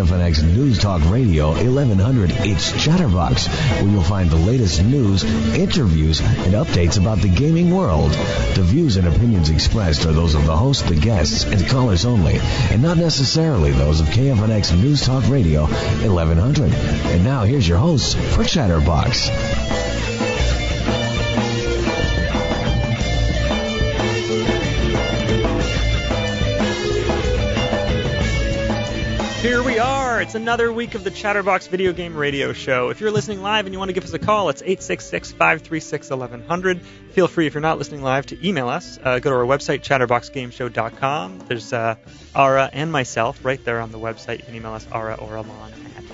KFNX News Talk Radio 1100. It's Chatterbox, where you'll find the latest news, interviews, and updates about the gaming world. The views and opinions expressed are those of the host, the guests, and callers only, and not necessarily those of KFNX News Talk Radio 1100. And now here's your host for Chatterbox. Here we are. It's another week of the Chatterbox Video Game Radio Show. If you're listening live and you want to give us a call, it's 866 536 1100. Feel free, if you're not listening live, to email us. Uh, go to our website, chatterboxgameshow.com. There's uh, Ara and myself right there on the website. You can email us, Ara or Alon at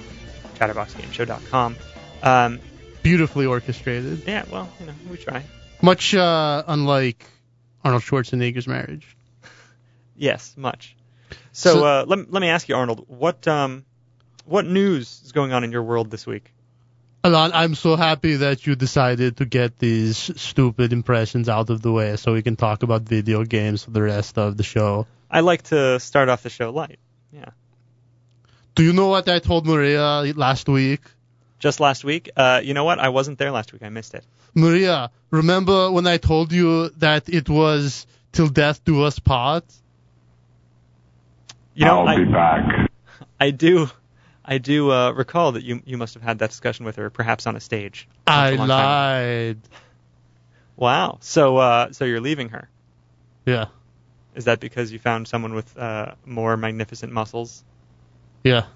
chatterboxgameshow.com. Um, Beautifully orchestrated. yeah, well, you know, we try. Much uh, unlike Arnold Schwarzenegger's marriage. Yes, much. So, So- uh, let, let me ask you, Arnold, what um, what news is going on in your world this week? Alon, I'm so happy that you decided to get these stupid impressions out of the way so we can talk about video games for the rest of the show. I like to start off the show light. Yeah. Do you know what I told Maria last week? Just last week, uh, you know what? I wasn't there last week. I missed it. Maria, remember when I told you that it was till death do us part? You know, I'll I, be back. I do, I do uh, recall that you you must have had that discussion with her, perhaps on a stage. That's a I long time ago. lied. Wow. So, uh, so you're leaving her? Yeah, Is that because you found someone with uh, more magnificent muscles? yeah.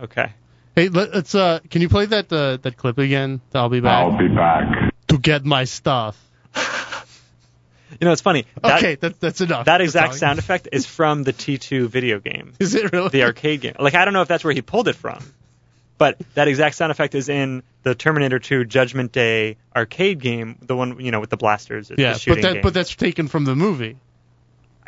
Okay. Hey, let, let's. Uh, can you play that uh, that clip again? I'll be back I'll be back. to get my stuff. You know, it's funny. That, okay, that's that's enough. That exact sound effect is from the T2 video game, Is it really? the arcade game. Like, I don't know if that's where he pulled it from, but that exact sound effect is in the Terminator 2 Judgment Day arcade game, the one you know with the blasters. the Yeah, shooting but that game. but that's taken from the movie.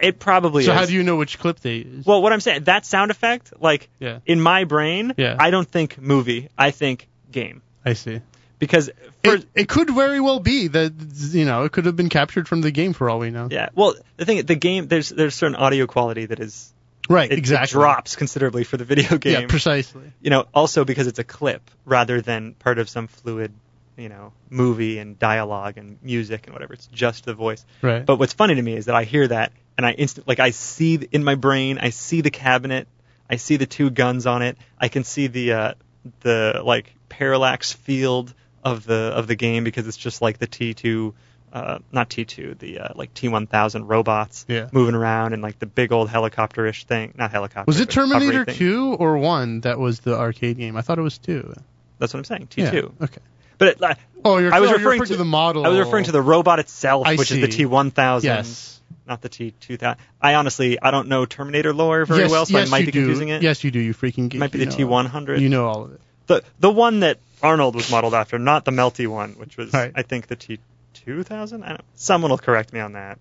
it probably is. So is. how do you know which clip they use? Well, what I'm saying, that sound effect, like Yeah. in my brain, Yeah. I don't think movie, I think game. I see. Because for It, it could very well be that you know it could have been captured from the game for all we know. yeah, well, the thing, the game, there's there's certain audio quality that is Right. it, it exactly. drops considerably for the video game. Yeah, precisely. you know, also because it's a clip rather than part of some fluid, you know, movie and dialogue and music and whatever. It's just the voice. Right. But what's funny to me is that I hear that and I instant like I see in my brain, I see the cabinet, I see the two guns on it, I can see the uh, the like parallax field of the of the game because it's just like the T2 uh, not T2, the uh, like T1000 robots Yeah. moving around and like the big old helicopter-ish thing, not helicopter. was it Terminator 2 or 1 that was the arcade game? I thought it was 2. That's what I'm saying, Yeah. T2. Okay. But it, like, Oh, you're, I was oh, referring referring to- to the model. I was referring to the robot itself, I which is the. T1000, Yes. not the T2000. I honestly, I don't know Terminator lore very yes, well, so yes, I might be do. confusing it. Yes, you do. You freaking. It might be the T100. You know all of it. The the one that Arnold was modeled after, not the melty one, which was Right. I think the T2000. I don't. Someone will correct me on that.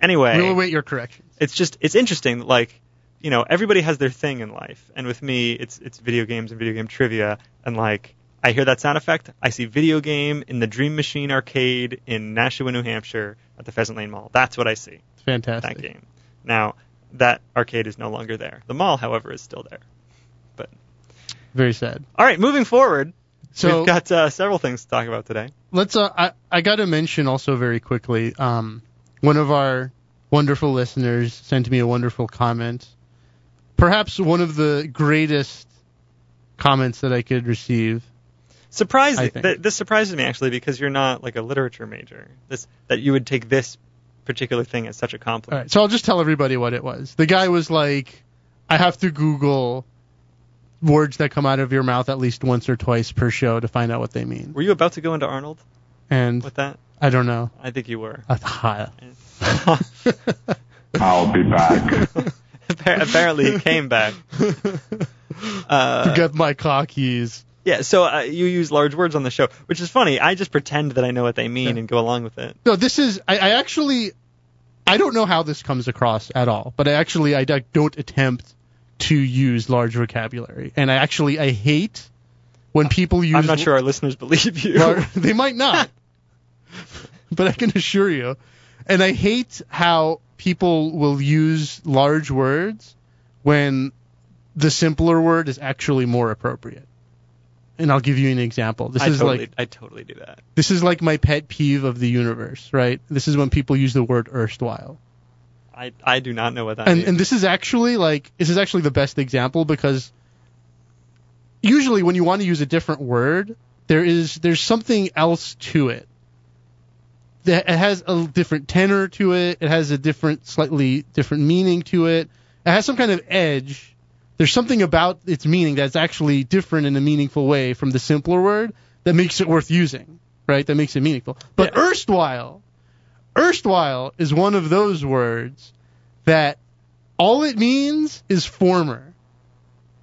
Anyway, We'll await your corrections. it's just it's interesting that like you know everybody has their thing in life and with me it's it's video games and video game trivia and like i hear that sound effect i see video game in the dream machine arcade in nashua new hampshire at the pheasant lane mall that's what i see It's fantastic. that game now that arcade is no longer there the mall however is still there but Very sad. all right moving forward So we've got uh, several things to talk about today let's. Uh, I I got to mention also very quickly. Um, one of our wonderful listeners sent me a wonderful comment. Perhaps one of the greatest comments that I could receive. surprising th- this surprises me actually because you're not like a literature major this that you would take this particular thing as such a compliment right, so I'll just tell everybody what it was. The guy was like, I have to Google words that come out of your mouth at least once or twice per show to find out what they mean. Were you about to go into Arnold And with that? I don't know. I think you were. I'll be back. Apparently, he came back. Uh, to get my cock keys. yeah, so uh, you use large words on the show, which is funny. I just pretend that I know what they mean Yeah. and go along with it. No, this is I, I actually I don't know how this comes across at all, but I actually I don't attempt to use large vocabulary, and I actually I hate when people use. I'm not sure our listeners believe you. they might not, but I can assure you, and I hate how people will use large words when the simpler word is actually more appropriate. And I'll give you an example. This I is totally, like I totally do that. this is like my pet peeve of the universe, right? This is when people use the word erstwhile. I, I do not know what that and means. and this is actually like this is actually the best example because usually when you want to use a different word there is there's something else to it. It has a different tenor to it. It has a different slightly different meaning to it. It has some kind of edge. There's something about its meaning that's actually different in a meaningful way from the simpler word that makes it worth using right? That makes it meaningful. But Yeah. erstwhile erstwhile is one of those words that all it means is former.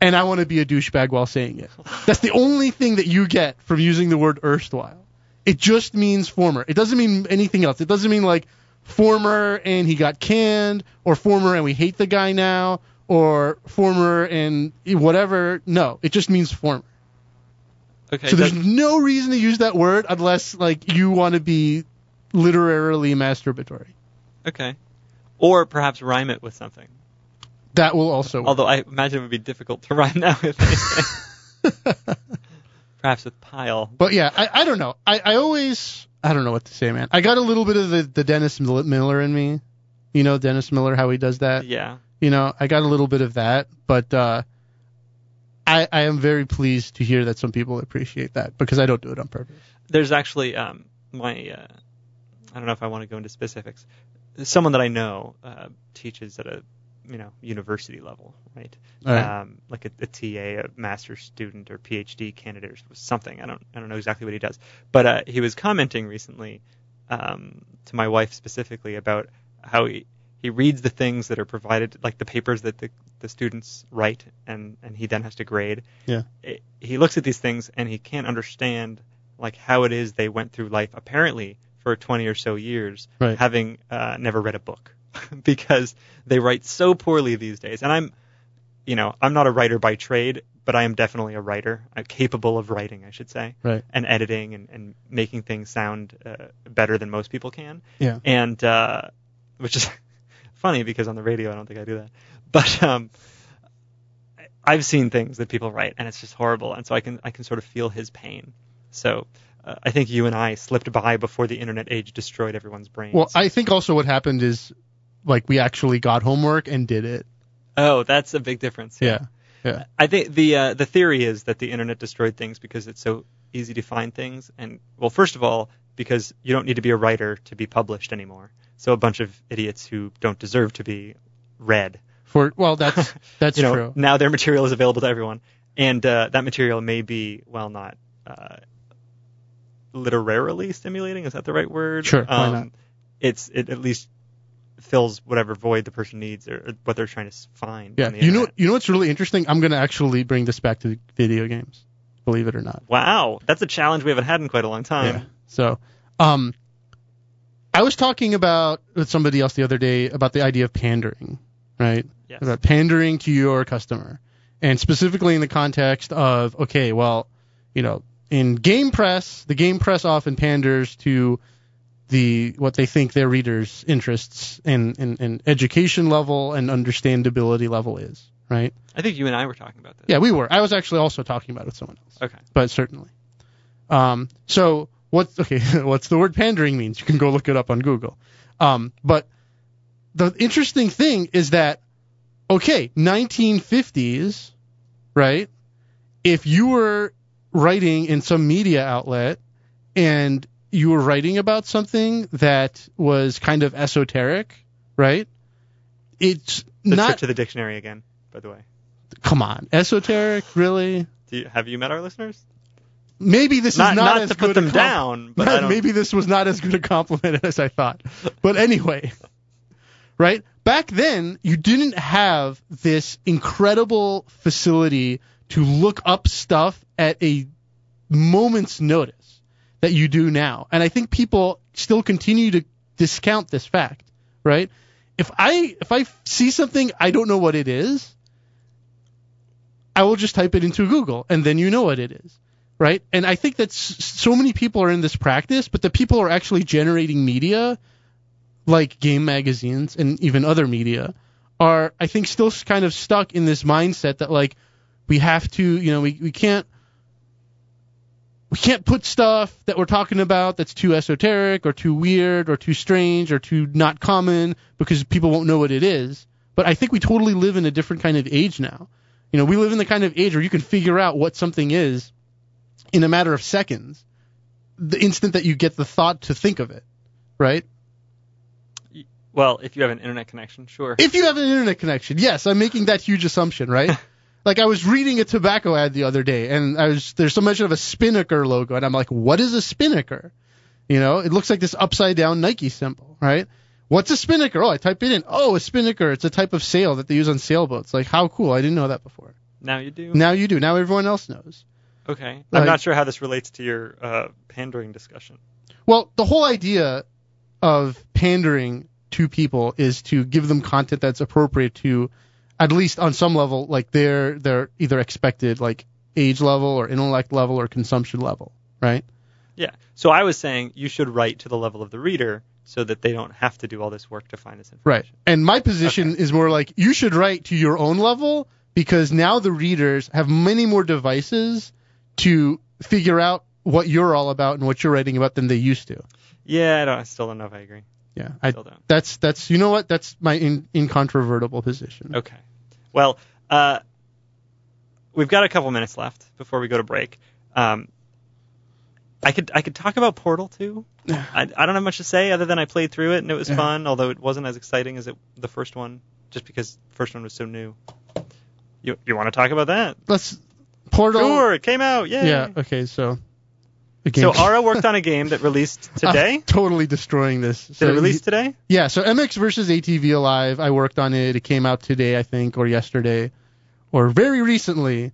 And I want to be a douchebag while saying it. That's the only thing that you get from using the word erstwhile. It just means former. It doesn't mean anything else. It doesn't mean like former and he got canned, or former and we hate the guy now, or former and whatever. No, it just means former. okay, So there's no reason to use that word unless like you want to be literarily masturbatory. okay. Or perhaps rhyme it with something. That will also work. Although I imagine it would be difficult to rhyme that with anything. perhaps with pile. But yeah, I, I don't know. I, I always I don't know what to say, man. I got a little bit of the, the Dennis Miller in me. You know Dennis Miller, how he does that. Yeah. You know, I got a little bit of that, but uh, I I am very pleased to hear that some people appreciate that because I don't do it on purpose. There's actually um my uh, I don't know if I want to go into specifics. Someone that I know uh, teaches at a you know university level, right? Right. Um, like a, a TA, a master's student or PhD candidate or something. I don't I don't know exactly what he does, but uh, he was commenting recently um, to my wife specifically about how he he reads the things that are provided, like the papers that the, the students write, and, and he then has to grade. Yeah. It- he looks at these things and he can't understand like how it is they went through life apparently for 20 or so years, Right. having uh, never read a book, because they write so poorly these days. And I'm, you know, I'm not a writer by trade, but I am definitely a writer, uh, capable of writing, I should say, Right. and editing and, and making things sound uh, better than most people can Yeah. and uh, which is funny because on the radio I don't think I do that. But um, I've seen things that people write, and it's just horrible, and so I can I can sort of feel his pain. So uh, I think you and I slipped by before the internet age destroyed everyone's brains. Well, I think also what happened is like we actually got homework and did it. oh, that's a big difference. Yeah. Yeah. I think the uh, the theory is that the internet destroyed things because it's so easy to find things, and well, first of all, because you don't need to be a writer to be published anymore. So a bunch of idiots who don't deserve to be read For well, that's that's you know, true. now their material is available to everyone, and uh, that material may be well not uh, literarily stimulating. Is that the right word? Sure, why Um, not? It's it at least fills whatever void the person needs or, or what they're trying to find. Yeah. the You know you know what's really interesting? I'm gonna actually bring this back to video games. Believe it or not. Wow, that's a challenge we haven't had in quite a long time. Yeah. So, um, I was talking about with somebody else the other day about the idea of pandering, right? Yes. About pandering to your customer, and specifically in the context of okay, well, you know, in game press, the game press often panders to the what they think their readers' interests and, and, and education level and understandability level is, right? I think you and I were talking about this. Yeah, we were. I was actually also talking about it with someone else Okay. but certainly. Um, so what's okay? What's the word pandering means? You can go look it up on Google. Um, but the interesting thing is that okay, 1950s, right? If you were writing in some media outlet and you were writing about something that was kind of esoteric, right? It's Let's not. to the dictionary again. By the way, come on, esoteric, really? Do you, have you met our listeners? Maybe this Not is not, not as to good put a them comp- down, but I don't. maybe this was not as good a compliment as I thought. But anyway, right? Back then, you didn't have this incredible facility to look up stuff at a moment's notice that you do now. And I think people still continue to discount this fact, right? If I if I see something I don't know what it is, I will just type it into Google and then you know what it is right? And I think that so many people are in this practice, but the people who are actually generating media, like game magazines and even other media, are I think still kind of stuck in this mindset that like we have to, you know, we we can't we can't put stuff that we're talking about that's too esoteric or too weird or too strange or too not common because people won't know what it is. But I think we totally live in a different kind of age now. You know, we live in the kind of age where you can figure out what something is in a matter of seconds, the instant that you get the thought to think of it, right? Well, if you have an internet connection, sure. If you have an internet connection, yes, I'm making that huge assumption, right? like I was reading a tobacco ad the other day, and I was there's some mention of a Spinnaker logo, and I'm like, what is a Spinnaker? You know, it looks like this upside down Nike symbol, right? What's a Spinnaker? Oh, I type it in. Oh, a Spinnaker. It's a type of sail that they use on sailboats. Like, how cool! I didn't know that before. now you do. Now you do. Now everyone else knows. Okay. Like- I'm not sure how this relates to your uh, pandering discussion. Well, the whole idea of pandering to people is to give them content that's appropriate to, at least on some level, like their their either expected like age level or intellect level or consumption level, right? Yeah. So I was saying you should write to the level of the reader so that they don't have to do all this work to find this information. Right. And my position Okay. is more like you should write to your own level because now the readers have many more devices to figure out what you're all about and what you're writing about than they used to. Yeah, I, don't, I still don't know if I agree. Yeah. I, that's that's you know what? That's my in, incontrovertible position. Okay. Well, uh, we've got a couple minutes left before we go to break. Um, I could I could talk about Portal 2. I, I don't have much to say other than I played through it and it was Yeah. fun, although it wasn't as exciting as it, the first one, just because the first one was so new. You you want to talk about that? Let's Portal. Sure, it came out. Yay. Yeah. Okay. So. So Ara worked on a game that released today. I'm totally destroying this. Did So it release today? Yeah. So MX versus ATV Alive. I worked on it. It came out today, I think, or yesterday, or very recently.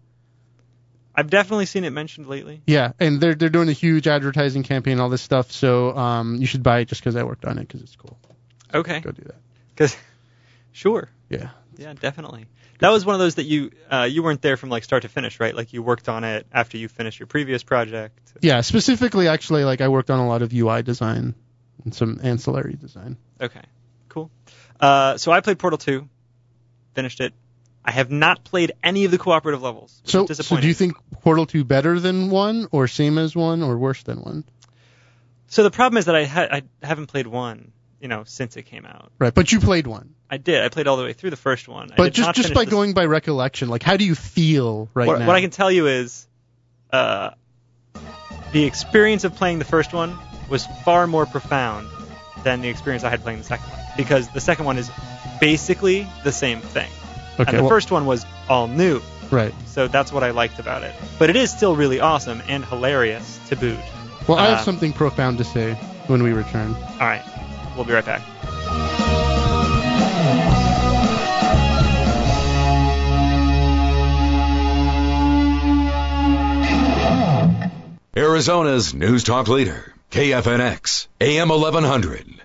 I've definitely seen it mentioned lately. Yeah, and they're they're doing a huge advertising campaign, all this stuff. So um, you should buy it just because I worked on it because it's cool. Okay. Go do that. Because, sure. Yeah. Yeah, definitely. That was one of those that you uh, you weren't there from like start to finish, right? Like you worked on it after you finished your previous project. Yeah. Specifically, actually, like I worked on a lot of UI design and some ancillary design. Okay, cool. Uh, so I played Portal 2, finished it. I have not played any of the cooperative levels. So, so do you think Portal 2 better than one, or same as one, or worse than one? So the problem is that I ha- I haven't played one, you know, since it came out. Right. But you played one. I did. I played all the way through the first one. I But did just just by the- going by recollection, like how do you feel right what, now? what I can tell you is, uh, the experience of playing the first one was far more profound than the experience I had playing the second one because the second one is basically the same thing, okay. and the well, first one was all new. right. So that's what I liked about it. But it is still really awesome and hilarious to boot. Well, I have um, something profound to say when we return. All right, we'll be right back. Arizona's News Talk leader, KFNX, AM 1100.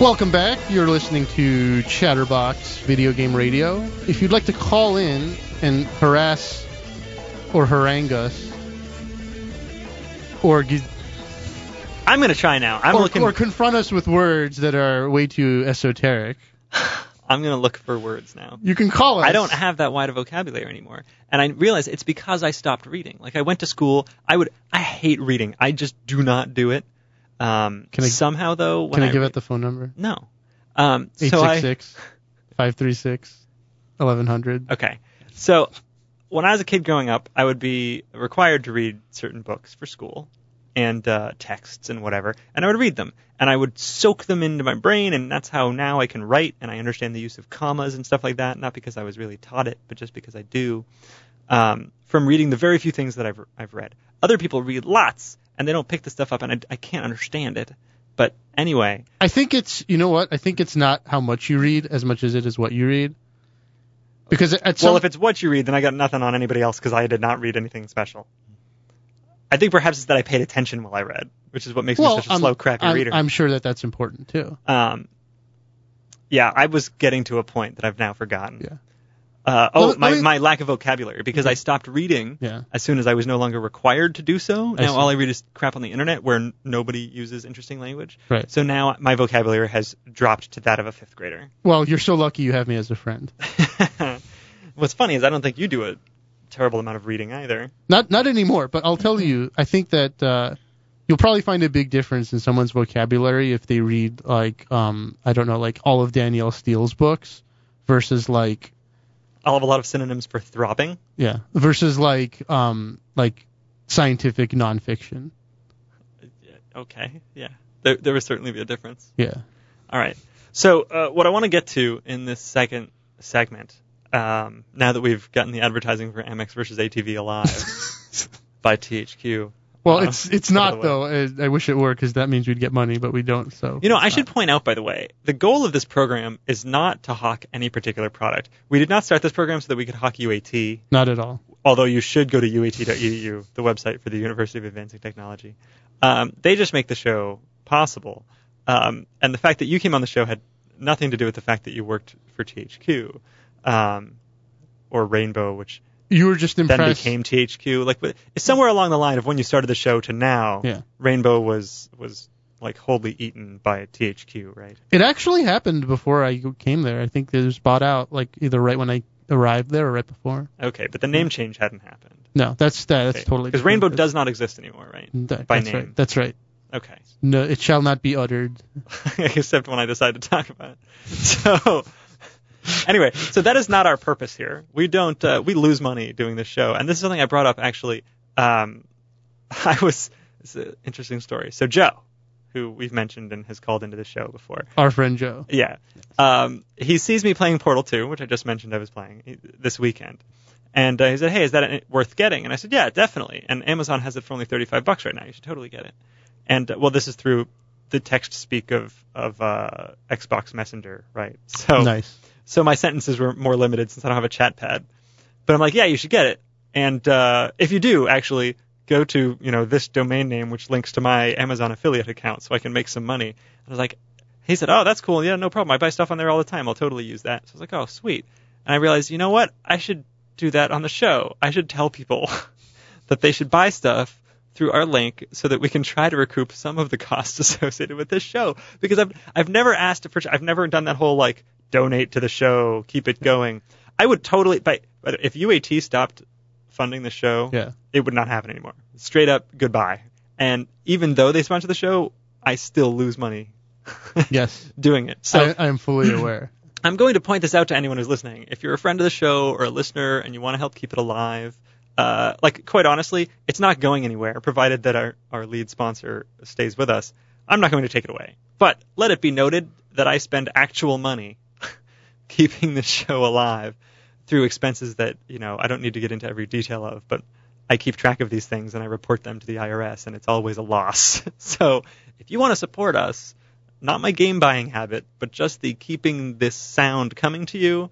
Welcome back. You're listening to Chatterbox Video Game Radio. If you'd like to call in and harass or harangue us, or I'm gonna try now. I'm or, looking. or confront us with words that are way too esoteric, I'm gonna look for words now. you can call us. I don't have that wide a vocabulary anymore. And I realize it's because I stopped reading. Like I went to school, I would I hate reading. I just do not do it. Um Can I- somehow though Can I, give read- out the phone number? No. Um so I 536 1100. Okay. So when I was a kid growing up, I would be required to read certain books for school and uh, texts and whatever, and I would read them and I would soak them into my brain, and that's how now I can write and I understand the use of commas and stuff like that. Not because I was really taught it, but just because I do um, from reading the very few things that I've I've read. Other people read lots and they don't pick the stuff up, and I, I can't understand it. But anyway, I think it's, you know what? I think it's not how much you read as much as it is what you read. Because at some well, if it's what you read, then I got nothing on anybody else because I did not read anything special. I think perhaps it's that I paid attention while I read, which is what makes well, me such a I'm, slow, crappy I'm, reader. I'm sure that that's important too. um, Yeah, I was getting to a point that I've now forgotten. Yeah. Uh, oh, my, me- my lack of vocabulary because I stopped reading Yeah. as soon as I was no longer required to do so. Now all I read is crap on the internet where n- nobody uses interesting language. Right. So now my vocabulary has dropped to that of a fifth grader. Well, you're so lucky you have me as a friend. What's funny is I don't think you do a terrible amount of reading either. Not not anymore, but I'll tell you, I think that uh, you'll probably find a big difference in someone's vocabulary if they read like um I don't know like all of Danielle Steel's books versus like I'll have a lot of synonyms for throbbing. yeah versus like um like scientific nonfiction. Okay, yeah. There, there would certainly be a difference. Yeah. All right. So uh, what I want to get to in this second segment, um, now that we've gotten the advertising for MX versus ATV Alive by THQ. Well, uh, it's it's not of the way. though. I, I wish it were because that means we'd get money, but we don't. So You know, I should point out, by the way, the goal of this program is not to hawk any particular product. We did not start this program so that we could hawk UAT, not at all. although you should go to uat.edu, the website for the University of Advancing Technology. Um, they just make the show possible. Um, and the fact that you came on the show had nothing to do with the fact that you worked for THQ um, or Rainbow, which You were just then became THQ. Like but it's somewhere along the line of when you started the show to now, Yeah. Rainbow was was like wholly eaten by THQ, right? It actually happened before I came there. I think it was bought out like either right when I arrived there or right before. Okay, but the name change hadn't happened. No, that's that, that's totally because. Rainbow That's- does not exist anymore, right? that- by name. Right. That's right. Okay, No, it shall not be uttered. except when I decide to talk about it. So. Anyway, so that is not our purpose here. We don't. Uh, we lose money doing this show, and this is something I brought up actually. Um, I was. It's an interesting story. So Joe, who we've mentioned and has called into the show before, Our friend Joe. Yeah. Um, he sees me playing Portal 2, which I just mentioned I was playing this weekend. And uh, he said, "Hey, is that worth getting?" And I said, "Yeah, definitely." And Amazon has it for only 35 bucks right now. You should totally get it. And uh, well, this is through the text speak of of uh, Xbox Messenger, right? So Nice. so my sentences were more limited since I don't have a chat pad. But I'm like, yeah, you should get it. And uh, if you do, actually, go to you know this domain name which links to my Amazon affiliate account so I can make some money. And I was like, he said, oh, that's cool. Yeah, no problem. I buy stuff on there all the time. I'll totally use that. So I was like, oh, sweet. And I realized, you know what? I should do that on the show. I should tell people that they should buy stuff through our link so that we can try to recoup some of the costs associated with this show because I've I've never asked for I've never done that whole like donate to the show, keep it going. I would totally but, but if UAT stopped funding the show, Yeah. it would not happen anymore. Straight up goodbye. And even though they sponsor the show, I still lose money Yes. doing it. So I, I am fully aware. I'm going to point this out to anyone who's listening. If you're a friend of the show or a listener and you want to help keep it alive, uh, like quite honestly, it's not going anywhere, provided that our, our lead sponsor stays with us. I'm not going to take it away. But let it be noted that I spend actual money keeping the show alive through expenses that, you know, I don't need to get into every detail of, but I keep track of these things and I report them to the IRS and it's always a loss. so if you want to support us, not my game buying habit, but just the keeping this sound coming to you,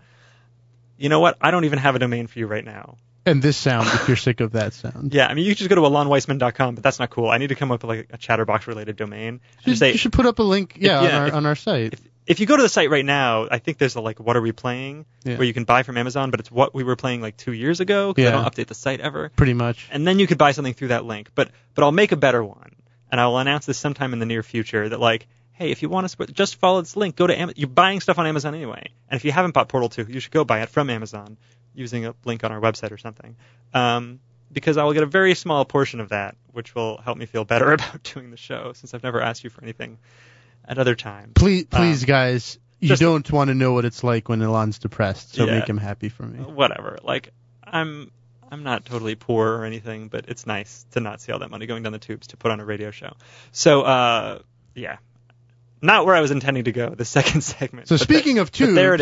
you know what? I don't even have a domain for you right now. And this sound, if you're sick of that sound. Yeah, I mean, you could just go to alonweissman.com, but that's not cool. I need to come up with like a Chatterbox related domain. You, just say, you should put up a link, yeah, yeah, on, our, if- on our site. if, if you go to the site right now, I think there's a like what are we playing Yeah. where you can buy from Amazon, but it's what we were playing like two years ago because Yeah. I don't update the site ever. pretty much. And then you could buy something through that link. But but I'll make a better one, and I will announce this sometime in the near future that like, hey, if you want to support, just follow this link. Go to Am- you're buying stuff on Amazon anyway, and if you haven't bought Portal 2, you should go buy it from Amazon using a link on our website or something. Um, because I will get a very small portion of that, which will help me feel better about doing the show, since I've never asked you for anything at other times. Please, please, Um, guys, you don't want to know what it's like when Alon's depressed, so Yeah. make him happy for me. whatever. Like I'm I'm not totally poor or anything, but it's nice to not see all that money going down the tubes to put on a radio show. So uh yeah. Not where I was intending to go, the second segment. So speaking the- of but there it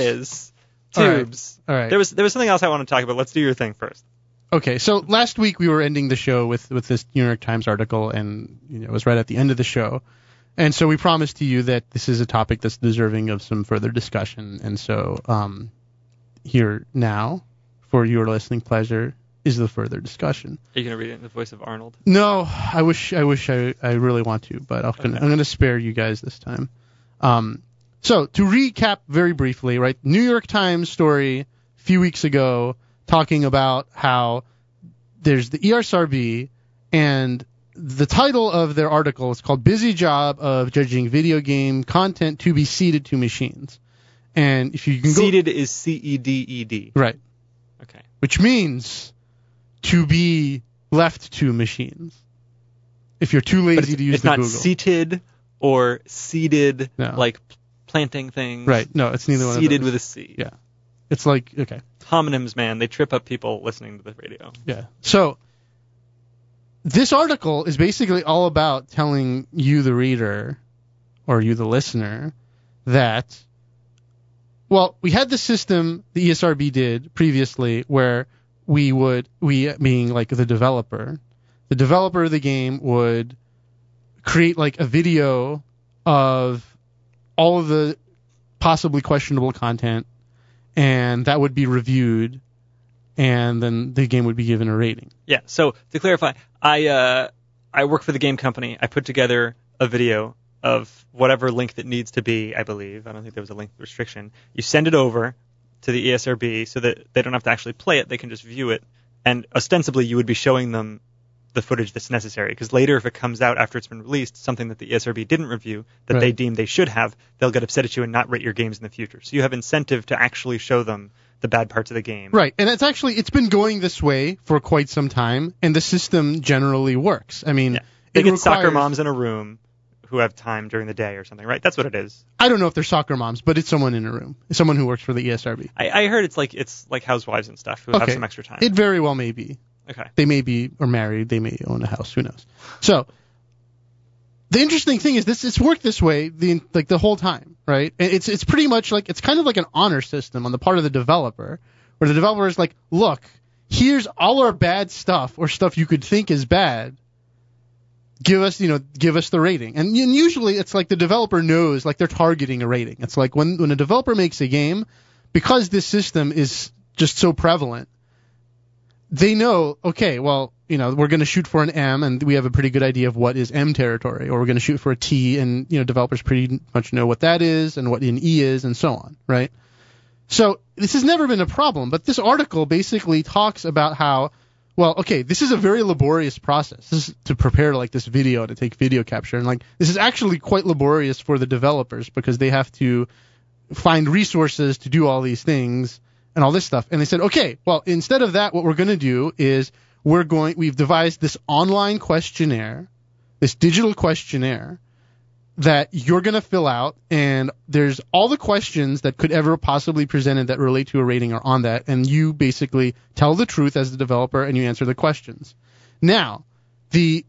tubes- All right. All right. There was there was something else I want to talk about. Let's do your thing first. Okay, so last week we were ending the show with with this New York Times article, and you know, it was right at the end of the show, and so we promised to you that this is a topic that's deserving of some further discussion, and so um, here now, for your listening pleasure, is the further discussion. Are you gonna read it in the voice of Arnold? No, I wish I wish I I really want to, but I'll, Okay. I'm going to spare you guys this time. Um, So to recap very briefly, right? New York Times story a few weeks ago talking about how there's the ESRB and the title of their article is called Busy Job of Judging Video Game Content to be Ceded to Machines. And if you can go Ceded is C E D E D. right, Okay. which means to be left to machines. If you're too lazy to use it's the not Google. seated or seeded, No. like planting things. right. No, it's neither one of them. Ceded those. with a C. Yeah. It's like okay. Homonyms, man, they trip up people listening to the radio. Yeah. So this article is basically all about telling you, the reader, or you, the listener, that, well, we had the system the ESRB did previously where we would, we being like the developer, the developer of the game would create like a video of all of the possibly questionable content and that would be reviewed and then the game would be given a rating. Yeah. So to clarify, I uh, I work for the game company. I put together a video of whatever link that needs to be. I believe. I don't think there was a link restriction. You send it over to the ESRB so that they don't have to actually play it. They can just view it, and ostensibly you would be showing them the footage that's necessary. Because later, if it comes out after it's been released, something that the ESRB didn't review that they deem they should have, they'll get upset at you and not rate your games in the future. So you have incentive to actually show them the bad parts of the game. Right, and it's actually it's been going this way for quite some time, and the system generally works. I mean, Yeah. They it get soccer moms in a room who have time during the day or something, right? That's what it is. I don't know if they're soccer moms, but it's someone in a room, someone who works for the ESRB. I, I heard it's like it's like housewives and stuff who have some extra time. It very well may be. Okay. They may be or married. They may own a house. Who knows? So the interesting thing is this: it's worked this way the like the whole time, right? It's it's pretty much like it's kind of like an honor system on the part of the developer, where the developer is like, look, here's all our bad stuff or stuff you could think is bad. Give us, you know, give us the rating. And, usually it's like the developer knows, like they're targeting a rating. It's like when when a developer makes a game, because this system is just so prevalent, they know, okay, well, you know, we're going to shoot for an M, and we have a pretty good idea of what is M territory, or we're going to shoot for a T, and you know, developers pretty much know what that is and what an E is, and so on, right? So this has never been a problem, but this article basically talks about how, well, okay, this is a very laborious process this is to prepare like this video to take video capture, and like this is actually quite laborious for the developers because they have to find resources to do all these things and all this stuff. And they said, okay, well, instead of that, what we're going to do is we're going, we've devised this online questionnaire, this digital questionnaire that you're going to fill out, and there's all the questions that could ever possibly presented that relate to a rating are on that, and you basically tell the truth as the developer and you answer the questions. Now, the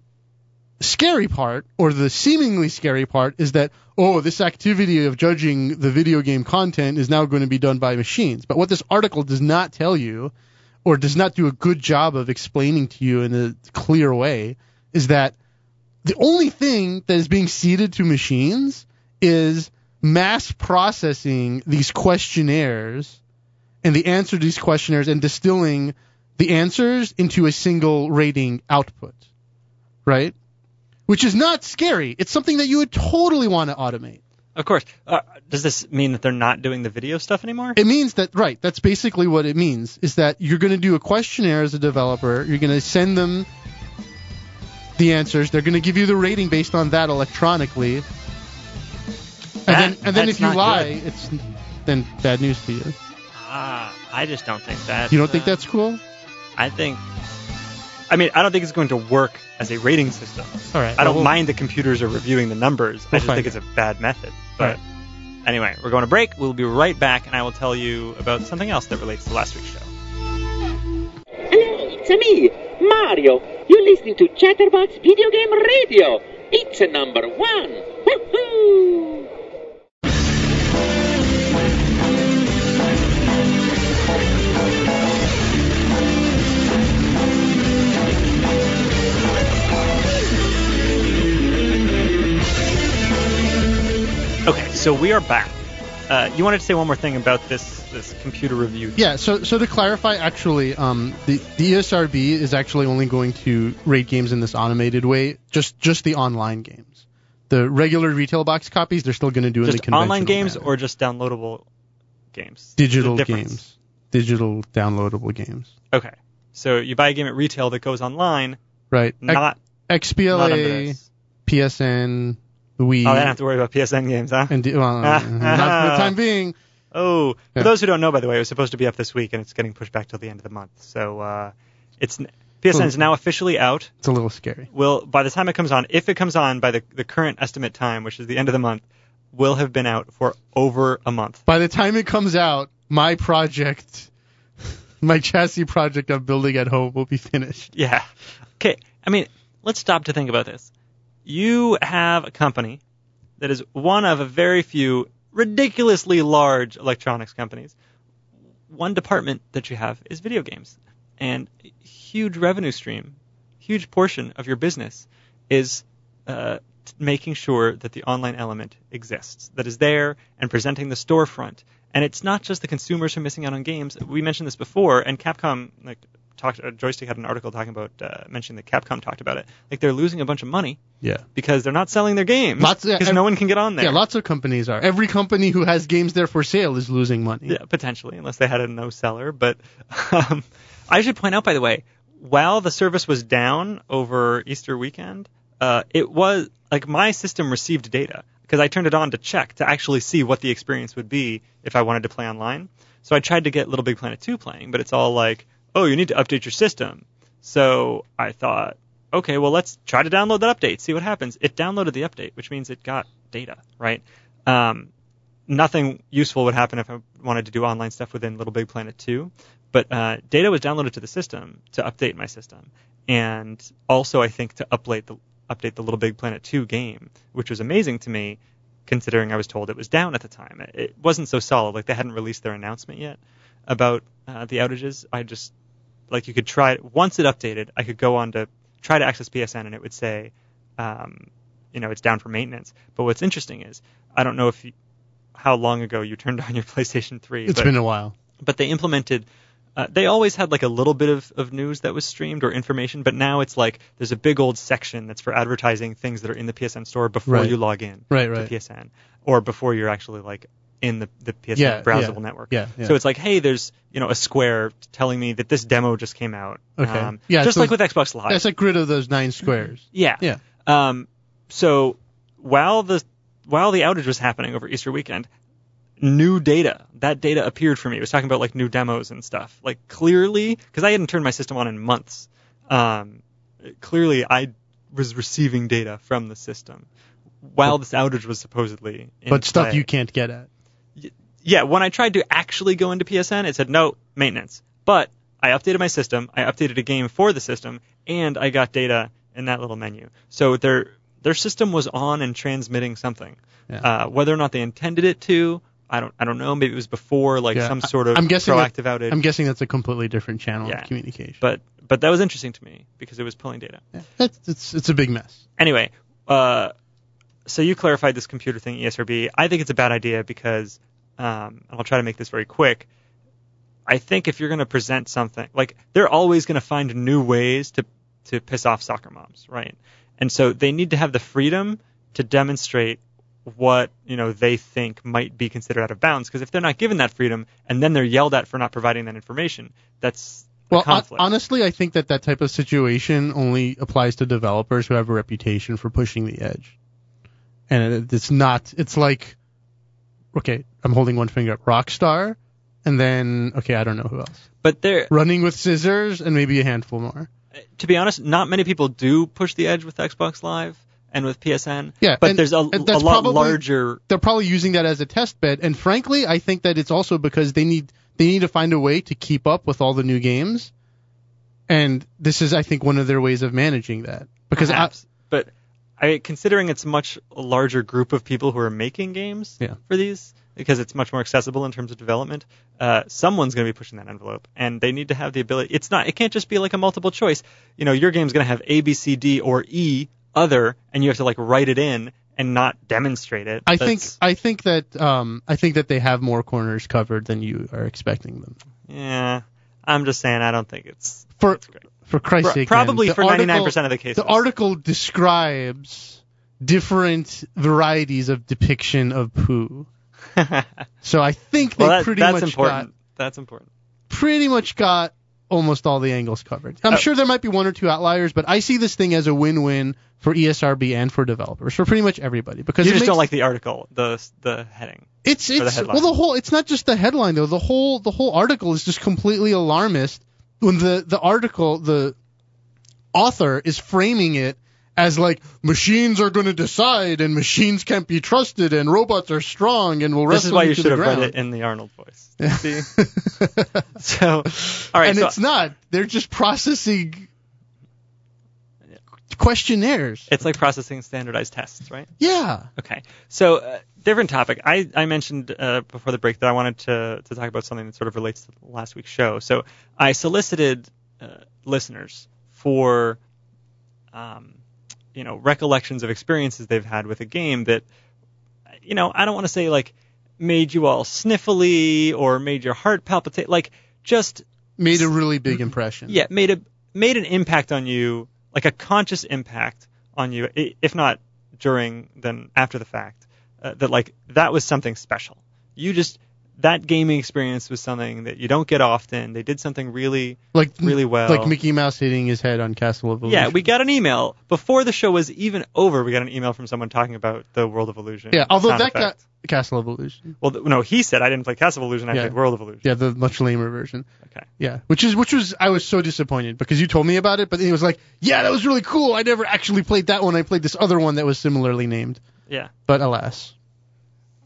scary part, or the seemingly scary part, is that, oh, this activity of judging the video game content is now going to be done by machines. But what this article does not tell you, or does not do a good job of explaining to you in a clear way, is that the only thing that is being ceded to machines is mass processing these questionnaires and the answer to these questionnaires and distilling the answers into a single rating output. Right? Which is not scary. It's something that you would totally want to automate. Of course. Uh, does this mean that they're not doing the video stuff anymore? It means that right, that's basically what it means is that you're going to do a questionnaire as a developer, you're going to send them the answers, they're going to give you the rating based on that electronically. And then and then if you lie, good. it's then bad news to you. Ah, I just don't think that. You don't think uh, that's cool? I think. I mean, I don't think it's going to work as a rating system. All right. I don't well, mind the computers are reviewing the numbers. I We'll I just find think it's a bad method. But Right. anyway, we're going to break. We'll be right back, and I will tell you about something else that relates to last week's show. Hello, it's me, Mario. You're listening to Chatterbox Video Game Radio. It's a number one. Woohoo! Okay, so we are back. Uh, you wanted to say one more thing about this this computer review? Yeah, so so to clarify, actually, um, the the ESRB is actually only going to rate games in this automated way, just just the online games. the regular retail box copies, they're still going to do in the Just conventional online games manner. or just downloadable games? digital games, digital downloadable games. Okay. So you buy a game at retail that goes online, Right. Not, not XBLA, this. PSN, Wii, Oh, I don't have to worry about PSN games, huh? and well, not for the time being. Oh, for Yeah. those who don't know, by the way, it was supposed to be up this week, and it's getting pushed back till the end of the month. So uh, it's PSN is now officially out. It's a little scary. Will by the time it comes on, if it comes on by the the current estimate time, which is the end of the month, will have been out for over a month. By the time it comes out, my project, my chassis project I'm building at home will be finished. Yeah. Okay. I mean, let's stop to think about this. You have a company that is one of a very few ridiculously large electronics companies. One department that you have is video games. And a huge revenue stream, huge portion of your business is uh, making sure that the online element exists, that is there and presenting the storefront. And it's not just the consumers who are missing out on games. We mentioned this before, and Capcom like talked. Uh, Joystiq had an article talking about uh, mentioning that Capcom talked about it. Like they're losing a bunch of money Yeah. because they're not selling their games Lots because no one can get on there. Yeah, lots of companies are. Every company who has games there for sale is losing money. Yeah, potentially, unless they had a no seller. But um, I should point out, by the way, while the service was down over Easter weekend, uh, it was like my system received data because I turned it on to check to actually see what the experience would be if I wanted to play online. So I tried to get Little Big Planet 2 playing, but it's all like, oh, you need to update your system. So I thought, okay, well, let's try to download that update, see what happens. It downloaded the update, which means it got data, right? Um, nothing useful would happen if I wanted to do online stuff within Little Big Planet 2. But uh, data was downloaded to the system to update my system, and also I think to update the update the Little Big Planet 2 game, which was amazing to me, considering I was told it was down at the time. It, wasn't so solid; like they hadn't released their announcement yet about uh, the outages. I just like you could try it once it updated. I could go on to try to access PSN, and it would say, um, you know, it's down for maintenance. But what's interesting is I don't know if you, how long ago you turned on your PlayStation 3. It's but, been a while. but they implemented. Uh, they always had like a little bit of, of news that was streamed or information, but now it's like there's a big old section that's for advertising things that are in the PSN store before Right. you log in Right, to. PSN, or before you're actually like in the the PSN Yeah, browsable yeah, network. yeah, yeah. So it's like, hey, there's you know a square telling me that this demo just came out. Okay. Um, Yeah, just so like with Xbox Live. That's a grid of those nine squares. Yeah. Yeah. Um, so while the while the outage was happening over Easter weekend, new data that data appeared for me. It was talking about like new demos and stuff. Like clearly, because I hadn't turned my system on in months. Um, clearly, I was receiving data from the system while this outage was supposedly. In But stuff play. you can't get at. Yeah, when I tried to actually go into PSN, it said no maintenance. But I updated my system, I updated a game for the system, and I got data in that little menu. So their their system was on and transmitting something. Yeah. Uh, whether or not they intended it to, I don't I don't know. Maybe it was before like Yeah, some sort of I'm guessing that- proactive outage. I'm guessing that's a completely different channel Yeah. of communication. but but that was interesting to me because it was pulling data. Yeah, it's, it's it's a big mess. Anyway, uh, so you clarified this computer thing, ESRB. I think it's a bad idea because, um, and I'll try to make this very quick. I think if you're going to present something, like they're always going to find new ways to to piss off soccer moms, right? And so they need to have the freedom to demonstrate what you know they think might be considered out of bounds. Because if they're not given that freedom and then they're yelled at for not providing that information, that's Well, conflict. honestly, I think that that type of situation only applies to developers who have a reputation for pushing the edge. And it's not. It's like, okay, I'm holding one finger up, Rockstar, and then okay, I don't know who else. but they're Running with scissors, and maybe a handful more. to be honest, not many people do push the edge with Xbox Live and with PSN. Yeah, but and- there's a, a lot probably- larger. They're probably using that as a test bed, and frankly, I think that it's also because they need they need to find a way to keep up with all the new games, and this is, I think, one of their ways of managing that. Because I, but I considering it's a much larger group of people who are making games Yeah. for these because it's much more accessible in terms of development. Uh, someone's going to be pushing that envelope, and they need to have the ability. It's not. It can't just be like a multiple choice. You know, your game's going to have A, B, C, D, or E, other, and you have to like write it in and not demonstrate it. I think I think that um I think that they have more corners covered than you are expecting them. Yeah, I'm just saying. I don't think it's For it's for Christ's sake, probably man, for article- 99% of the cases. The article describes different varieties of depiction of poo. So I think they well, that, pretty that's much important. got That's important. pretty much got almost all the angles covered. I'm Oh. sure there might be one or two outliers, but I see this thing as a win-win for ESRB and for developers, for pretty much everybody. Because You just makes, don't like the article, the the heading. it's the it's headline. well the whole it's not just the headline though. The whole the whole article is just completely alarmist when the the article the author is framing it as like machines are going to decide and machines can't be trusted and robots are strong and will wrestle This is why you should have ground. read it in the Arnold voice. See? so, all right. and so, it's not. They're just processing questionnaires. it's like processing standardized tests, right? Yeah. Okay. So, uh, different topic. I, I mentioned uh, before the break that I wanted to, to talk about something that sort of relates to last week's show. So, I solicited uh, listeners for, um, you know, recollections of experiences they've had with a game that, you know, I don't want to say like made you all sniffly or made your heart palpitate. Like, just Made a really big impression. yeah, made a made an impact on you, like a conscious impact on you, if not during, then after the fact. Uh, that like that was something special. You just that gaming experience was something that you don't get often. They did something really, Like really well. Like Mickey Mouse hitting his head on Castle of Illusion. yeah. We got an email before the show was even over. We got an email from someone talking about the World of Illusion. Yeah, although that got. Castle of Illusion. well, th- no, he said I didn't play Castle of Illusion. I Yeah. played World of Illusion. Yeah, the much lamer version. Okay. Yeah, which is which was I was so disappointed because you told me about it, but it was like, yeah, that was really cool. I never actually played that one. I played this other one that was similarly named, Yeah. but alas,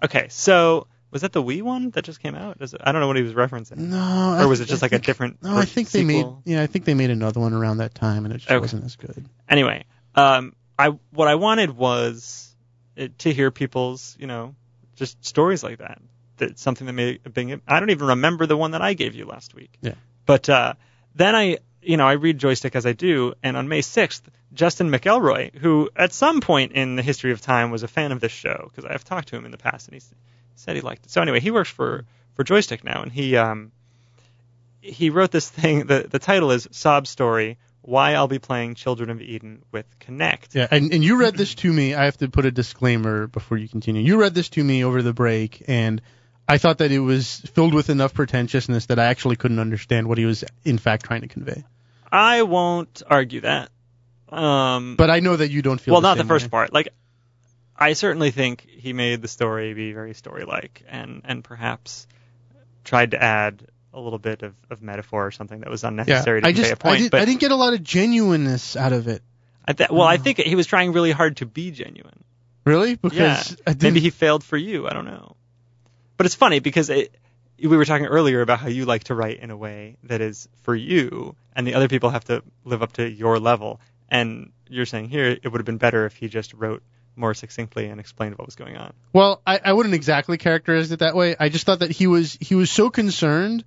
Okay. So was that the Wii one that just came out? Is it, I don't know what he was referencing. no. Or was I- it just I like a different No, I think they sequel? made. Yeah, I think they made another one around that time, and it just Okay. wasn't as good. Anyway, um, I what I wanted was uh, to hear people's, you know, just stories like that. That something that a big. I don't even remember the one that I gave you last week. Yeah. But uh, then I, you know, I read Joystiq as I do, and on May 6th, Justin McElroy, who at some point in the history of time was a fan of this show, because I have talked to him in the past, and he s- said he liked it. So anyway, he works for for Joystiq now, and he um he wrote this thing. The the title is Sob Story: Why I'll be playing Children of Eden with Kinect. Yeah, and, and you read this to me. I have to put a disclaimer before you continue. You read this to me over the break, and I thought that it was filled with enough pretentiousness that I actually couldn't understand what he was in fact trying to convey. I won't argue that. Um, But I know that you don't feel. well, the not the first way. part. Like, I certainly think he made the story be very story-like, and and perhaps tried to add a little bit of, of metaphor or something that was Yeah, unnecessary to I just a point. I, did, but I didn't get a lot of genuineness out of it. I th- well, I mm. think he was trying really hard to be genuine. Really? Because yeah, I didn't, maybe he failed for you. I don't know. But it's funny because it, we were talking earlier about how you like to write in a way that is for you, and the other people have to live up to your level. And you're saying here it would have been better if he just wrote more succinctly and explained what was going on. Well, I, I wouldn't exactly characterize it that way. I just thought that he was he was so concerned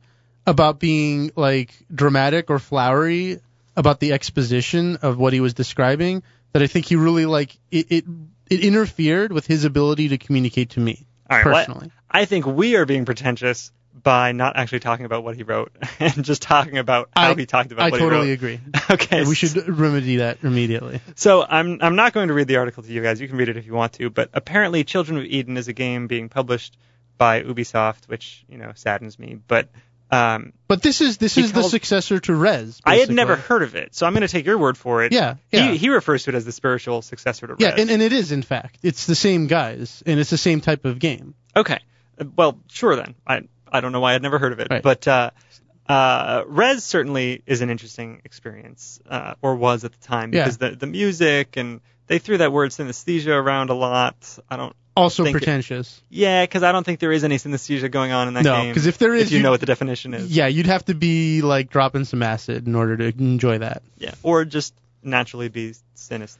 about being like dramatic or flowery about the exposition of what he was describing that I think he really like it it, it interfered with his ability to communicate to me All right, well, personally. I think we are being pretentious by not actually talking about what he wrote and just talking about how I- he talked about I what totally he agree. Okay, we should remedy that immediately. So I'm I'm not going to read the article to you guys. You can read it if you want to. But apparently, Children of Eden is a game being published by Ubisoft, which you know saddens me. But um, But this is this is the successor to Rez. I had never heard of it, so I'm going to take your word for it. Yeah, yeah. He, he refers to it as the spiritual successor to Yeah, Rez. and, and it is in fact. It's the same guys and it's the same type of game. Okay. Well, sure then. I I don't know why I'd never heard of it, Right. but uh, uh, Rez certainly is an interesting experience, uh, or was at the time, Yeah. because the the music and they threw that word synesthesia around a lot. I don't. Also Think it- pretentious. Yeah, because I don't think there is any synesthesia going on in that game. No, game. 'cause if there is, if you you- know what the definition is, Yeah, you'd have to be like dropping some acid in order to enjoy that. yeah, or just naturally be synesthetic.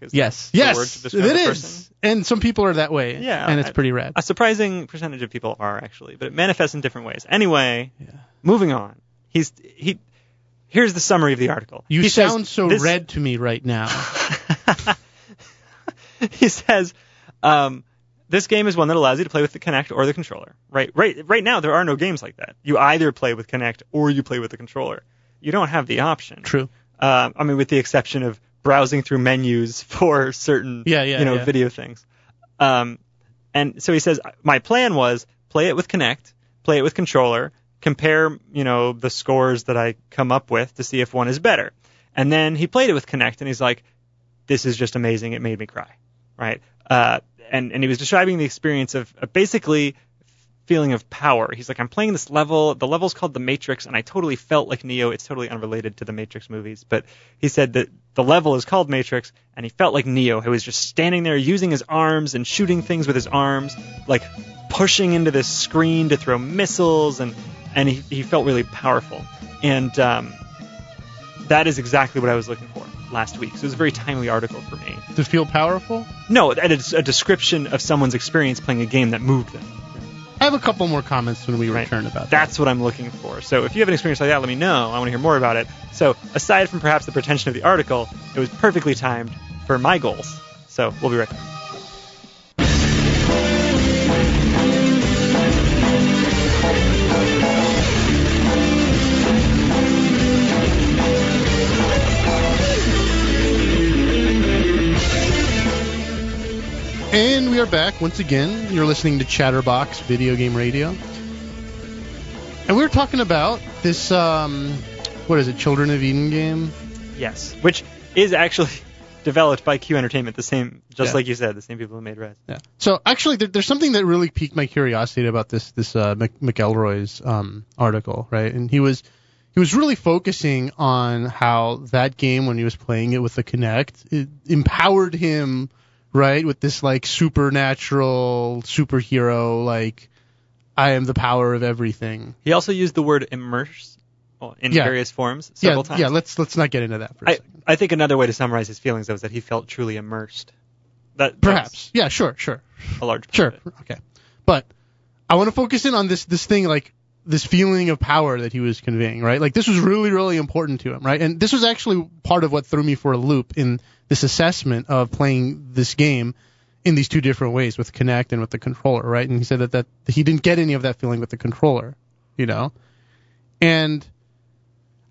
Is Yes, yes, word to describe it is. And some people are that way. Yeah, and it's I- pretty rad. A surprising percentage of people are actually, but it manifests in different ways. Anyway, Yeah. moving on. He's he. Here's the summary of the article. you he says, sound so this- red to me right now. he says, um, this game is one that allows you to play with the Kinect or the controller. Right, right, right now there are no games like that. You either play with Kinect or you play with the controller. You don't have the option. True. Uh, I mean, with the exception of browsing through menus for certain Yeah, yeah, you know yeah. video things. Um, and so he says my plan was play it with Kinect, play it with controller, compare you know the scores that I come up with to see if one is better. And then he played it with Kinect, and he's like, "This is just amazing. It made me cry." Right? Uh, and and he was describing the experience of, of basically feeling of power. He's like, I'm playing this level. The level's called The Matrix, and I totally felt like Neo. It's totally unrelated to the Matrix movies, but he said that the level is called Matrix, and he felt like Neo, who was just standing there using his arms and shooting things with his arms, like pushing into this screen to throw missiles, and and he, he felt really powerful. And um, that is exactly what I was looking for last week. So it was a very timely article for me. To feel powerful? No, it's a description of someone's experience playing a game that moved them. I have a couple more comments when we Right. return about that. That's what I'm looking for. So if you have an experience like that, let me know. I want to hear more about it. So aside from perhaps the pretension of the article, it was perfectly timed for my goals. So we'll be right back. Are back once again. You're listening to Chatterbox Video Game Radio. And we were talking about this, um, what is it, Children of Eden game? Yes, which is actually developed by Q Entertainment, the same, just Yeah. like you said, the same people who made Rez. Yeah. So actually, there, there's something that really piqued my curiosity about this this uh, Mc, McElroy's um, article, right? And he was he was really focusing on how that game, when he was playing it with the Kinect, it empowered him, right, with this like supernatural superhero, like I am the power of everything. He also used the word immerse well, in Yeah. various forms Yeah, several times. yeah. Let's let's not get into that for a I, second. I think another way to summarize his feelings though is that he felt truly immersed. That Perhaps. Yeah. Sure. Sure. a large part Sure. of it. Okay. But I want to focus in on this this thing like this feeling of power that he was conveying, right? Like this was really really important to him, right? And this was actually part of what threw me for a loop in this assessment of playing this game in these two different ways with Kinect and with the controller, right? And he said that that he didn't get any of that feeling with the controller, you know. And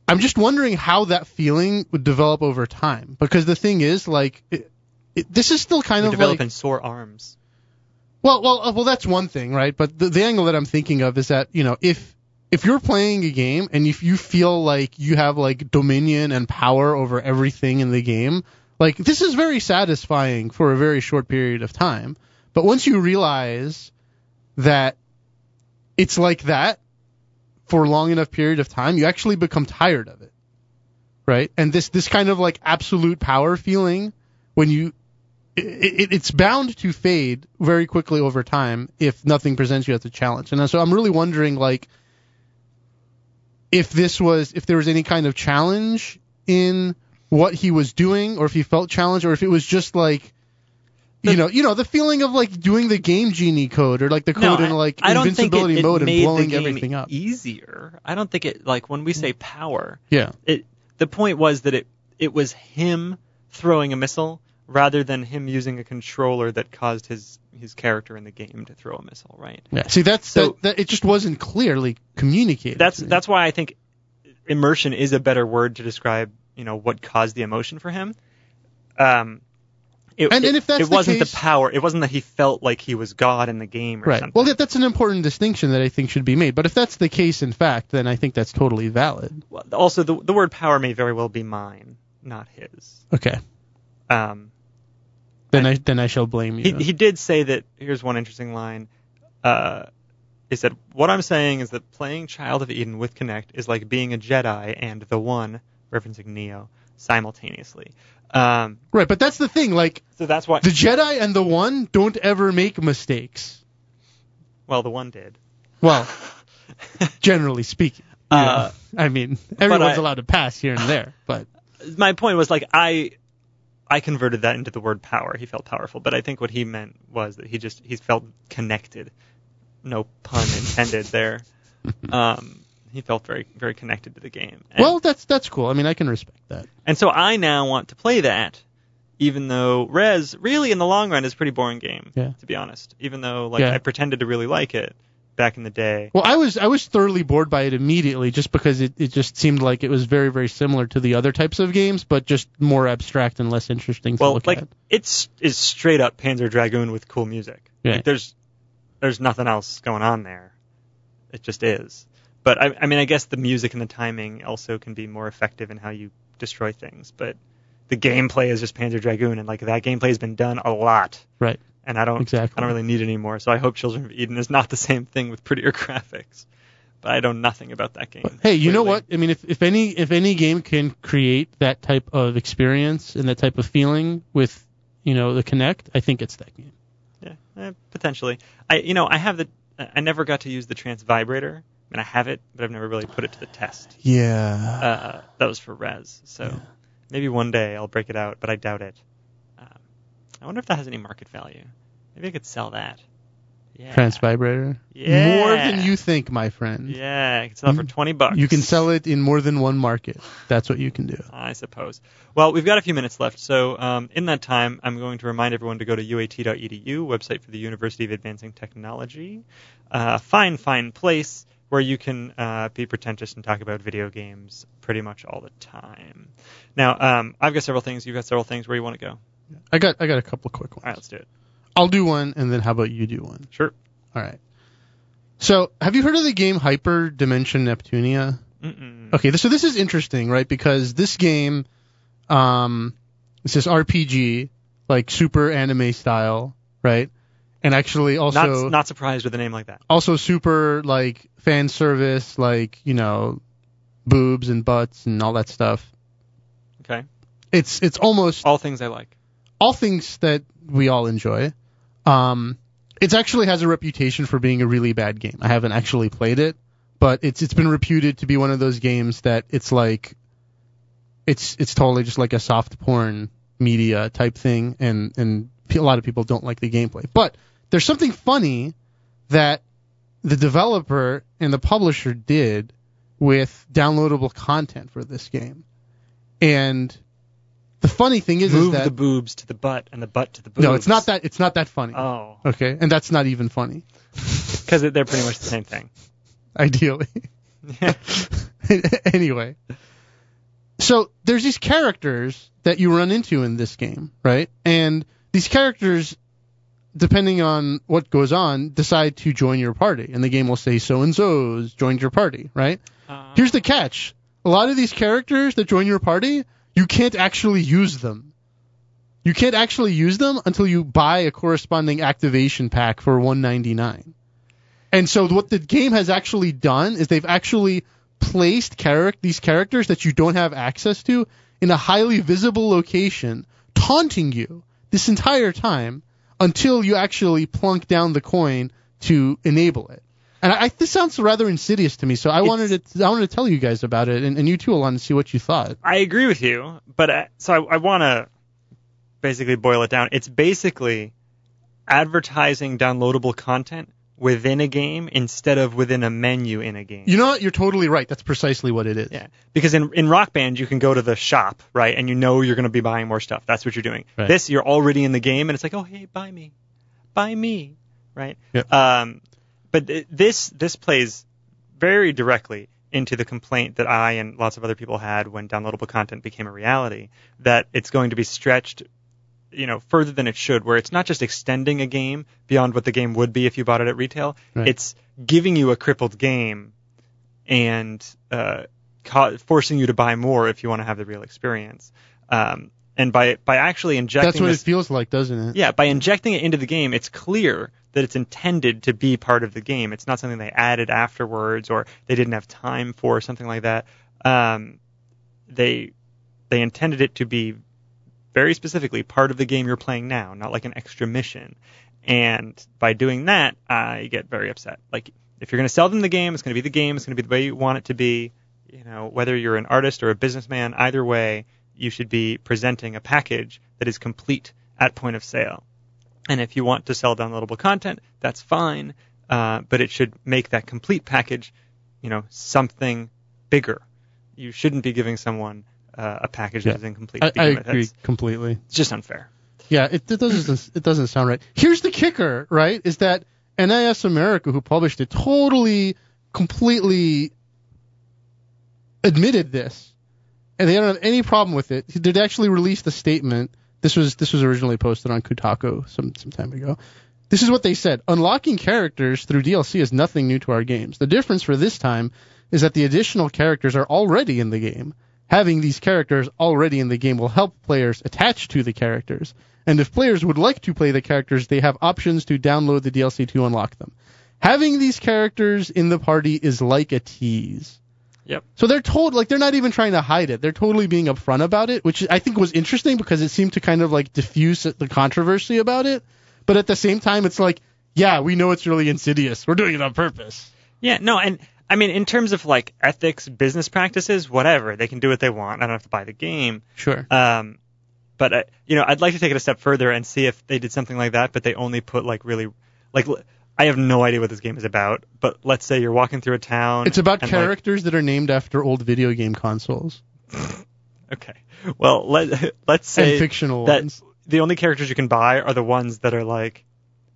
I'm just wondering how that feeling would develop over time because the thing is like it, it, this is still kind of develop like sore arms. Well, well, uh, well, that's one thing, right? But the, the angle that I'm thinking of is that you know if if you're playing a game and if you feel like you have like dominion and power over everything in the game, like this is very satisfying for a very short period of time. But once you realize that it's like that for a long enough period of time, you actually become tired of it, right? And this this kind of like absolute power feeling when you it, it, it's bound to fade very quickly over time if nothing presents you as a challenge. And so I'm really wondering, like, if this was, if there was any kind of challenge in what he was doing, or if he felt challenged, or if it was just like, you know, you know, the feeling of like doing the game genie code, or like the No, code in like I, I think it, invincibility it mode and blowing game everything up. easier. I don't think it like when we say power, Yeah, it the point was that it it was him throwing a missile rather than him using a controller that caused his his character in the game to throw a missile, right? yeah. See, that's So- that, that. It just wasn't clearly communicated. That's that's why I think immersion is a better word to describe you know what caused the emotion for him. Um, it, And- it, and if that's it the wasn't case- the power, it wasn't that he felt like he was God in the game or Right. something. Well, that's an important distinction that I think should be made. But if that's the case, in fact, then I think that's totally valid. Well, also, the the word power may very well be mine, not his. Okay. Um, Then I then I shall blame you. he he did say that. Here's one interesting line. Uh, he said, "What I'm saying is that playing Child of Eden with Kinect is like being a Jedi and the One, referencing Neo, simultaneously." Um, right, but that's the thing. Like so that's why. the Jedi and the One don't ever make mistakes. well, the One did. Well, generally speaking. you Uh, know. I mean, everyone's I- allowed to pass here and there, but my point was like I I converted that into the word power. He felt powerful, but I think what he meant was that he just he felt connected. No pun intended there. Um, he felt very very connected to the game. And, well, that's that's cool. I mean, I can respect that. and so I now want to play that, even though Rez really in the long run is a pretty boring game. Yeah. To be honest, even though like Yeah. I pretended to really like it, back in the day. Well, I was I was thoroughly bored by it immediately, just because it, it just seemed like it was very very similar to the other types of games, but just more abstract and less interesting to Well, like at. it's is straight up Panzer Dragoon with cool music. Yeah. Like, there's there's nothing else going on there. It just is. But I, I mean, I guess the music and the timing also can be more effective in how you destroy things. But the gameplay is just Panzer Dragoon, and like that gameplay has been done a lot, Right. And I don't Exactly. I don't really need it anymore. So I hope Children of Eden is not the same thing with prettier graphics. But I know nothing about that game. Hey, you know what? I mean, if if any if any game can create that type of experience and that type of feeling with you know the Kinect, I think it's that game. Yeah, eh, potentially. I you know I have the I never got to use the Trance Vibrator. I mean I have it, but I've never really put it to the test. Yeah. Uh, that was for Rez, so maybe one day I'll break it out, but I doubt it. I wonder if that has any market value. Maybe I could sell that. Yeah. Trance Vibrator. Yeah. More than you think, my friend. Yeah, I can sell it for twenty bucks. You can sell it in more than one market. That's what you can do. I suppose. Well, we've got a few minutes left, so um, in that time, I'm going to remind everyone to go to uat.edu, website for the University of Advancing Technology. Uh, fine, fine place where you can uh, be pretentious and talk about video games pretty much all the time. Now, um, I've got several things. You've got several things. Where you want to go? I got I got a couple of quick ones. All right, let's do it. I'll do one, and then how about you do one? Sure. All right. So, have you heard of the game Hyperdimension Neptunia? Mm-mm. Okay, so this is interesting, right? Because this game, um, it's this RPG, like super anime style, right? And actually also not not surprised with a name like that. also super like fan service, like you know, boobs and butts and all that stuff. Okay. It's it's almost All things I like. All things that we all enjoy. Um, it actually has a reputation for being a really bad game. I haven't actually played it, but it's it's been reputed to be one of those games that it's like it's it's totally just like a soft porn media type thing, and and a lot of people don't like the gameplay. But there's something funny that the developer and the publisher did with downloadable content for this game, and the funny thing is, Move is that the boobs to the butt and the butt to the boobs. no, it's not that. It's not that funny. Oh, Okay, and that's not even funny. because they're pretty much the same thing. Ideally. anyway, so there's these characters that you run into in this game, right? And these characters, depending on what goes on, decide to join your party, and the game will say so and so's joined your party, right? Uh, Here's the catch: a lot of these characters that join your party, you can't actually use them. You can't actually use them until you buy a corresponding activation pack for 199. And so what the game has actually done is they've actually placed these characters that you don't have access to in a highly visible location, taunting you this entire time until you actually plunk down the coin to enable it. And I, I, this sounds rather insidious to me, so I It's- wanted to I wanted to tell you guys about it, and, and you too, Alon, to see what you thought. I agree with you, but uh, so I, I want to basically boil it down. It's basically advertising downloadable content within a game instead of within a menu in a game. You know what? You're totally right. That's precisely what it is. yeah, because in in Rock Band you can go to the shop, right, and you know you're going to be buying more stuff. That's what you're doing. Right. This you're already in the game, and it's like, oh hey, buy me, buy me, right? Yep. Um, but th- this this plays very directly into the complaint that I and lots of other people had when downloadable content became a reality that it's going to be stretched you know further than it should where it's not just extending a game beyond what the game would be if you bought it at retail Right. it's giving you a crippled game and uh, ca- forcing you to buy more if you want to have the real experience um, and by by actually injecting That's what this it feels like, doesn't it? yeah, by injecting it into the game, it's clear that it's intended to be part of the game. It's not something they added afterwards or they didn't have time for, or something like that. Um, they they intended it to be very specifically part of the game you're playing now, not like an extra mission. And by doing that, I get very upset. Like if you're going to sell them the game, it's going to be the game. It's going to be the way you want it to be. You know, whether you're an artist or a businessman, either way, you should be presenting a package that is complete at point of sale. And if you want to sell downloadable content, that's fine, uh, but it should make that complete package, you know, something bigger. You shouldn't be giving someone uh, a package Yeah. that is incomplete. I, I agree That's completely. it's just unfair. Yeah, it, it doesn't it doesn't sound right. Here's the kicker, right? Is that NIS America, who published it, totally, completely admitted this, and they don't have any problem with it. They'd actually released a statement. This was this was originally posted on Kotaku some some time ago. This is what they said: unlocking characters through DLC is nothing new to our games. The difference for this time is that the additional characters are already in the game. Having these characters already in the game will help players attach to the characters. And if players would like to play the characters, they have options to download the DLC to unlock them. Having these characters in the party is like a tease. Yep. So they're told like they're not even trying to hide it. They're totally being upfront about it, which I think was interesting because it seemed to kind of like diffuse the controversy about it. But at the same time, it's like, yeah, we know it's really insidious. We're doing it on purpose. Yeah, no, and I mean, in terms of like ethics, business practices, whatever, they can do what they want. I don't have to buy the game. Sure. Um, but uh, you know, I'd like to take it a step further and see if they did something like that, but they only put like really, like I have no idea what this game is about. But let's say you're walking through a town. It's about and, like- characters that are named after old video game consoles okay. Well, let let's say and fictional that ones. the only characters you can buy are the ones that are like,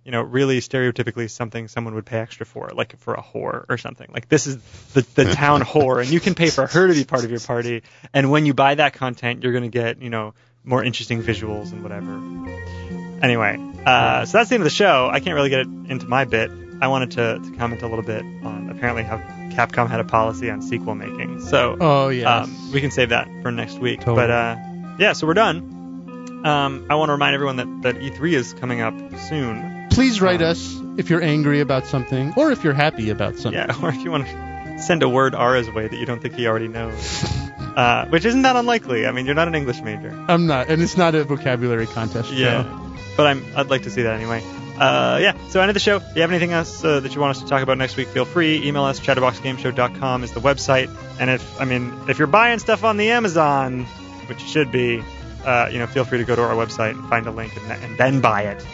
you know, really stereotypically something someone would pay extra for, like for a whore or something. Like this is the the town whore, and you can pay for her to be part of your party. And when you buy that content, you're gonna get, you know, more interesting visuals and whatever. Anyway, uh, so that's the end of the show. I can't really get into my bit. I wanted to, to comment a little bit on apparently how Capcom had a policy on sequel making. So Oh yes. um, we can save that for next week. Totally. But uh, yeah, so we're done. Um, I want to remind everyone that, that E3 is coming up soon. Please write um, us if you're angry about something or if you're happy about something. Yeah, or if you want to send a word Ara's way that you don't think he already knows. Uh, which isn't that unlikely. I mean, you're not an English major. I'm not, and it's not a vocabulary contest. Yeah. so- But I'm, I'd like to see that anyway. Uh, yeah, so end of the show. If you have anything else uh, that you want us to talk about next week, feel free. Email us, chatterboxgameshow.com is the website. And if, I mean, if you're buying stuff on the Amazon, which you should be, uh, you know, feel free to go to our website and find a link and, and then buy it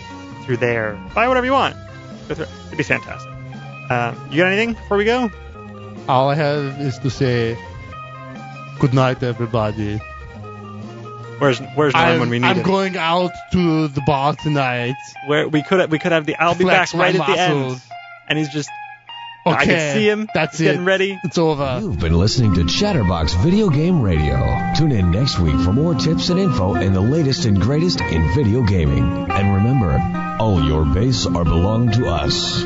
through there. Buy whatever you want. It'd be fantastic. Uh, you got anything before we go? All I have is to say, good night, everybody. Where's Where's Norm I'm, when we need I'm him? going out to the bar tonight. Where we could we could have the I'll be Flex back right my at the end, muscles. and he's just Okay, I can see him. That's He's it. getting ready. It's over. You've been listening to Chatterbox Video Game Radio. Tune in next week for more tips and info and the latest and greatest in video gaming. And remember, all your base are belong to us.